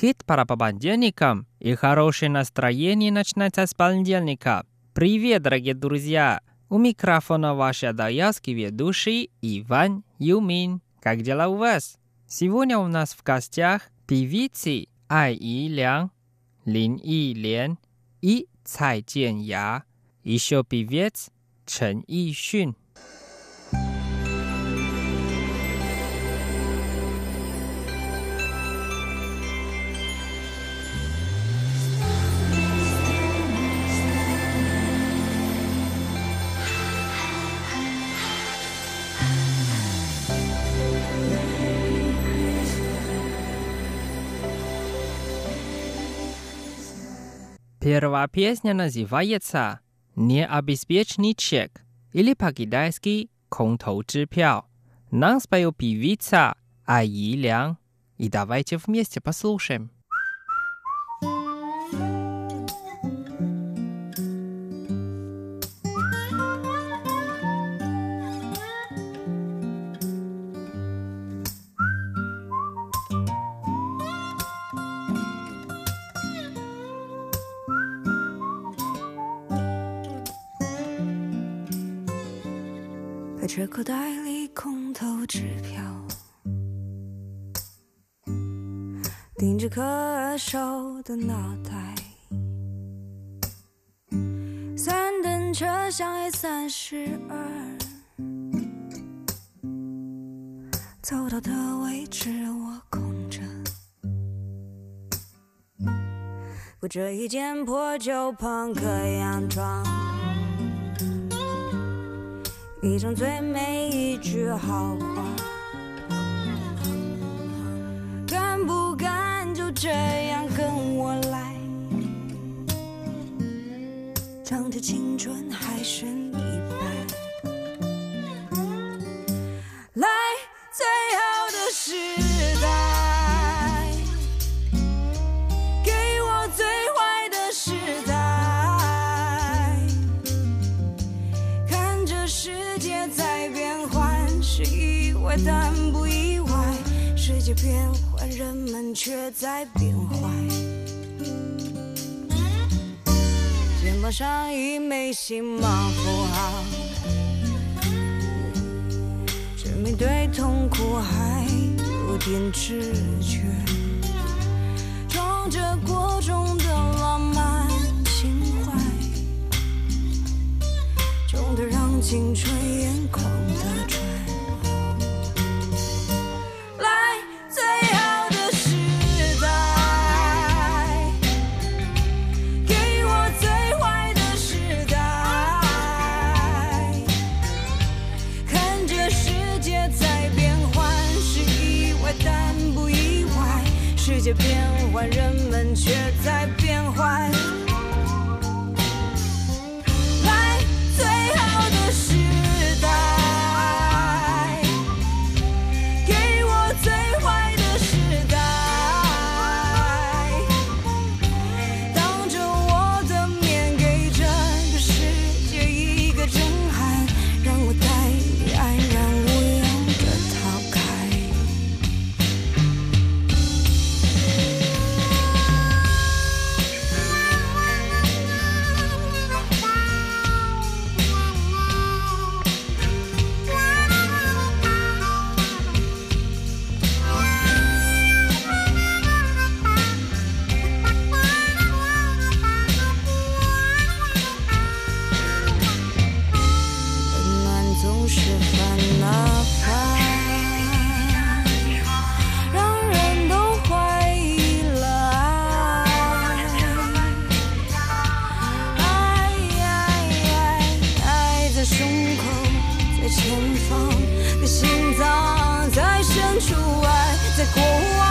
Хит пара по понедельникам и хорошее настроение начинается с понедельника. Привет, дорогие друзья! У микрофона ваши даялский ведущий Иван Юмин. Как дела у вас? Сегодня у нас в гостях певицы Ай И Лян, Лин И Лен и Цай Тянья, еще певец Чен И Шун. Первая песня называется «Необеспеченный чек» или по-китайски «Контоу чипяо». Нам споет певица Аи Лян. И давайте вместе послушаем. 却口袋里空头支票，盯着可笑的脑袋，三等车厢 A 三十二，走到的位置我空着，我着一件破旧朋克洋装。一生最美一句好话，敢不敢就这样跟我来，当着青春还誓。怪，蛋不意外，世界变坏，人们却在变坏。肩膀上一枚星芒符号，证明对痛苦还有点知觉，装着过重的浪漫情怀，重得让青春眼眶。万人。苦啊！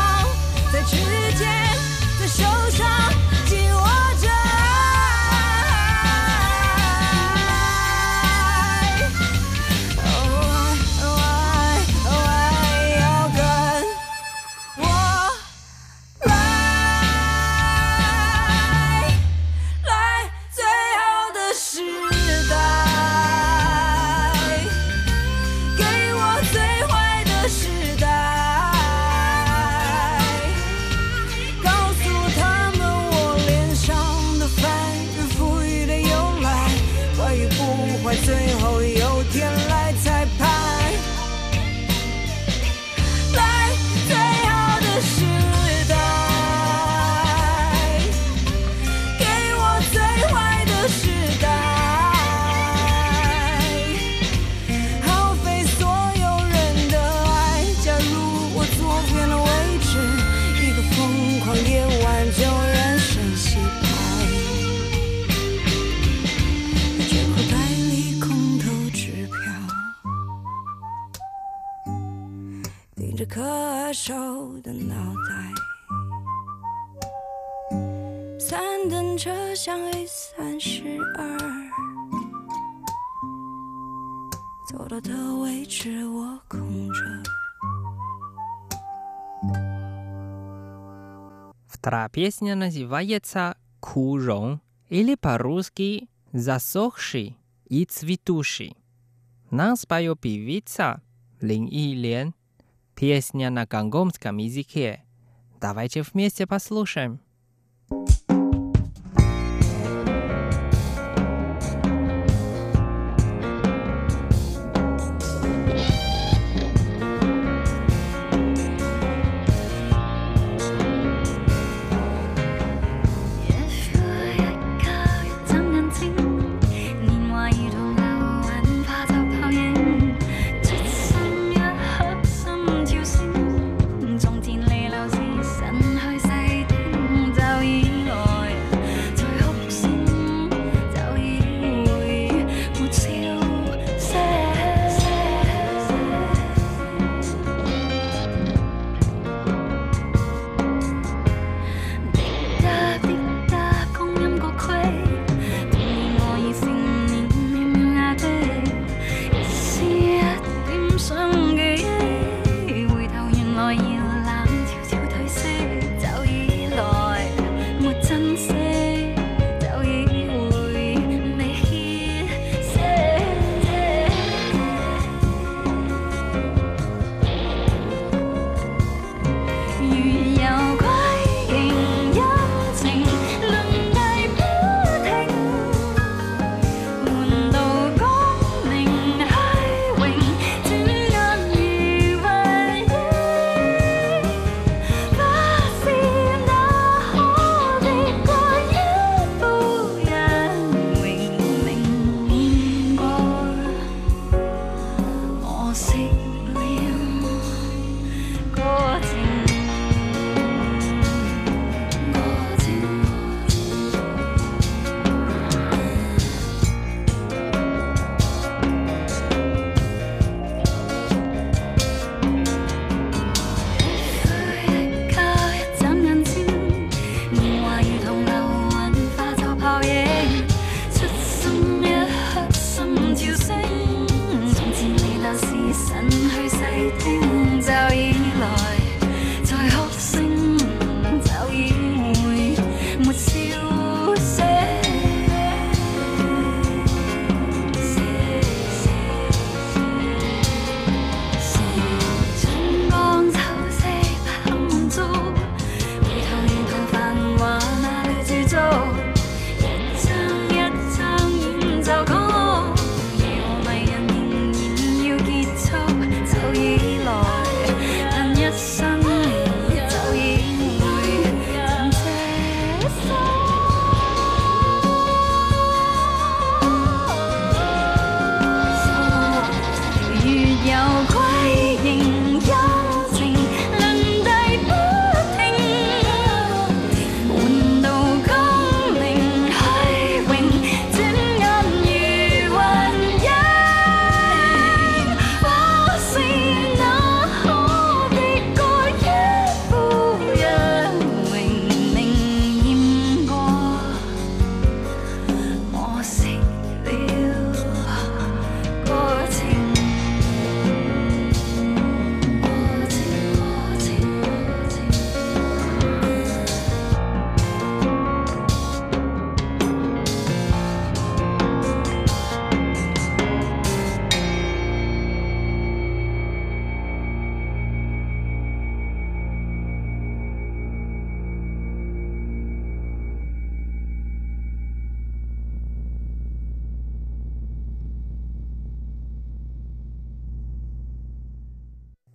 后的脑袋。三等车厢 A 三十二，走到的位置我空着。Вторая песня называется «Курон» или по-русски «Засохший» и «Цветущий». Нас поет певица Лин И Лен. Песня на гангомском языке. Давайте вместе послушаем.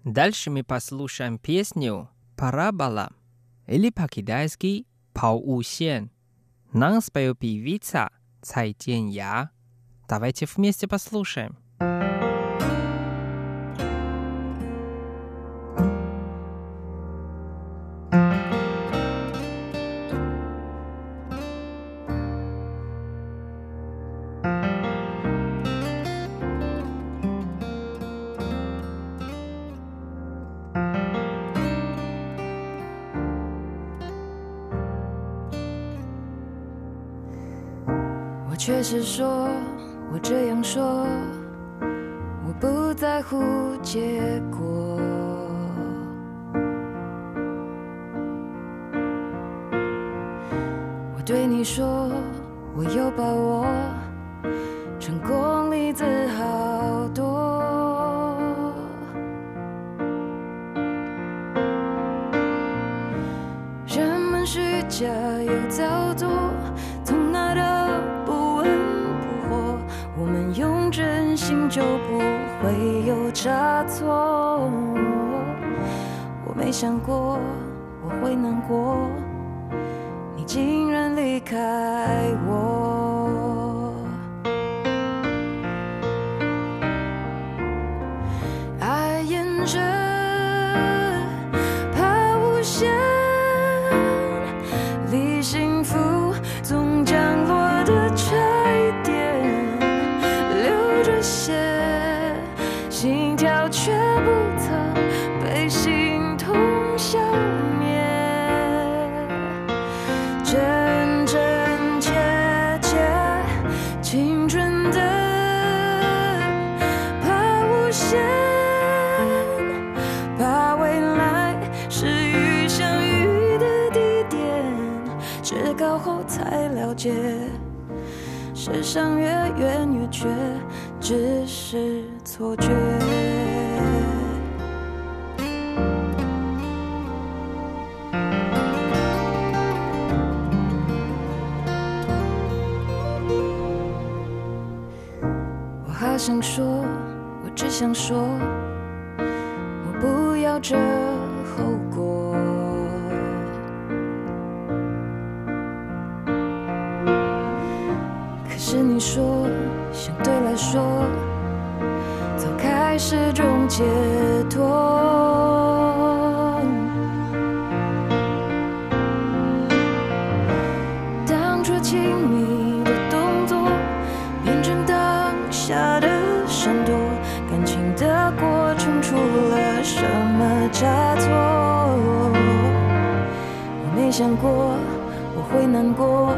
Дальше мы послушаем песню «Парабола» или по-китайски «Пао Нам споет певица Цай Тянья. Давайте вместе послушаем. 确实说，我这样说，我不在乎结果。我对你说，我有把握，成功例子好多。人们虚假。就不会有差错。我没想过我会难过，你竟然离开。想越远越觉，只是错觉。我好想说，我只想说，我不要这后。你说，相对来说，早开是种解脱。当初亲密的动作，变成当下的闪躲，感情的过程出了什么差错？我没想过我会难过。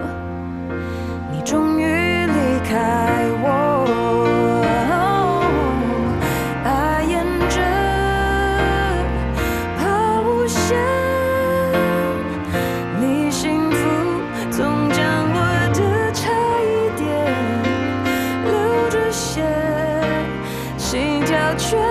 开我，爱沿着，抛物线，离幸福，总降落的差一点流着血，心跳却。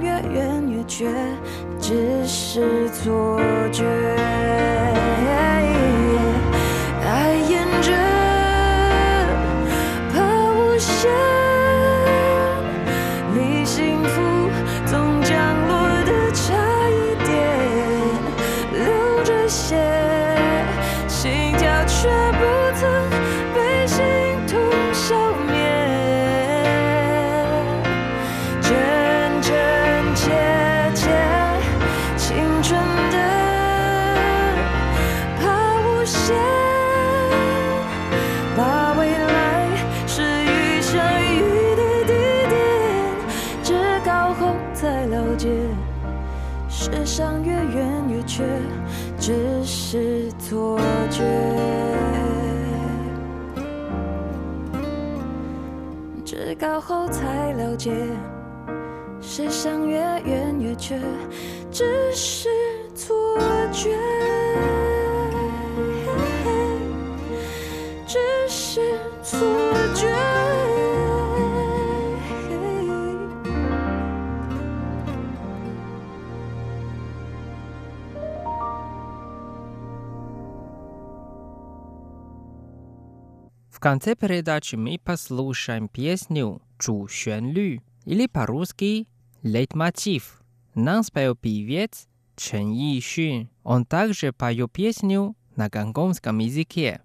越远越觉，只是错觉。爱厌倦，怕无限。却只是错觉，至高后才了解，是想越远越缺，只是错觉，只是错。конце передачи мы послушаем песню «Чу Лю» или по-русски «Лейтмотив». Нам спел певец Чен Йишин. Он также поет песню на гонконгском языке.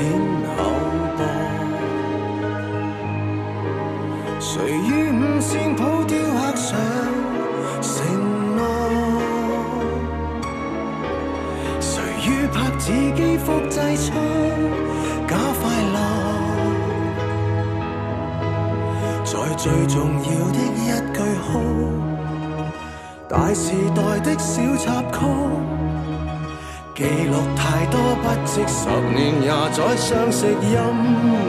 脸后播。谁于五线谱雕刻上承诺？谁于拍子己复制出假快乐？在最重要的一句哭，大时代的小插曲。记录太多，不值十年也再相识，音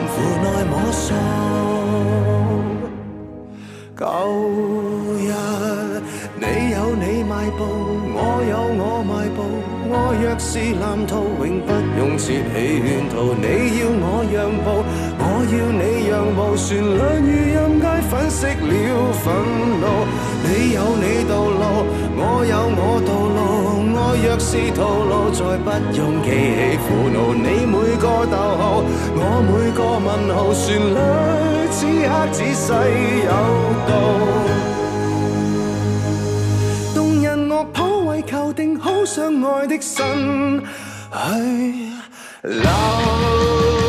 符内摸索。旧日你有你迈步，我有我迈步，爱若是蓝图，永不用设起圈套。你要我让步，我要你让步，旋律与音阶粉饰了愤怒。你有你道路，我有我道。若是徒路再不用記起，苦恼。你每個逗號，我每個問號，旋律此刻仔细有道，動人樂譜為求定好相愛的心去留。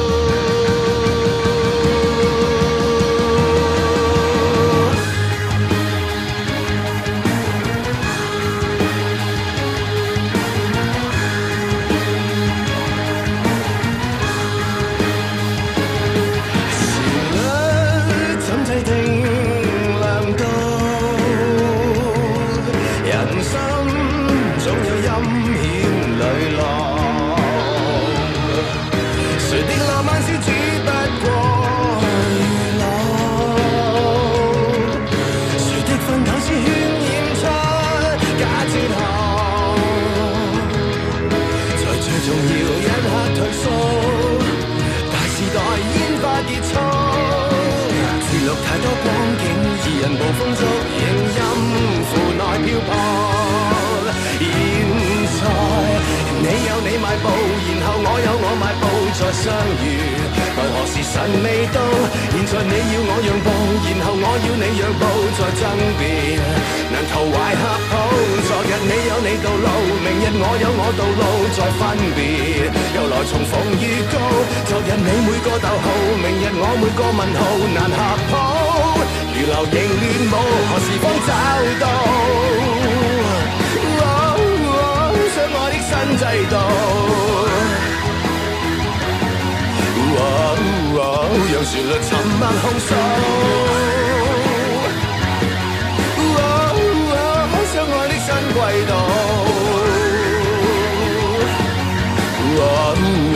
万事只不过迷楼，谁的奋斗只渲染出假哲学？在最重要一刻退缩，大时代烟花结束，记录太多光景，二人和风烛仍音符内漂泊。现在你有你迈步，然后我有我迈步。再相遇，为何时辰未到？现在你要我让步，然后我要你让步，再争辩，难逃怀合抱，昨日你有你道路，明日我有我道路，再分别，又来重逢预告。昨日你每个逗号，明日我每个问号，难合抱，如流形乱舞，何时方找到？想爱的新制度。让旋律沉稳烘手，好想爱的新季道。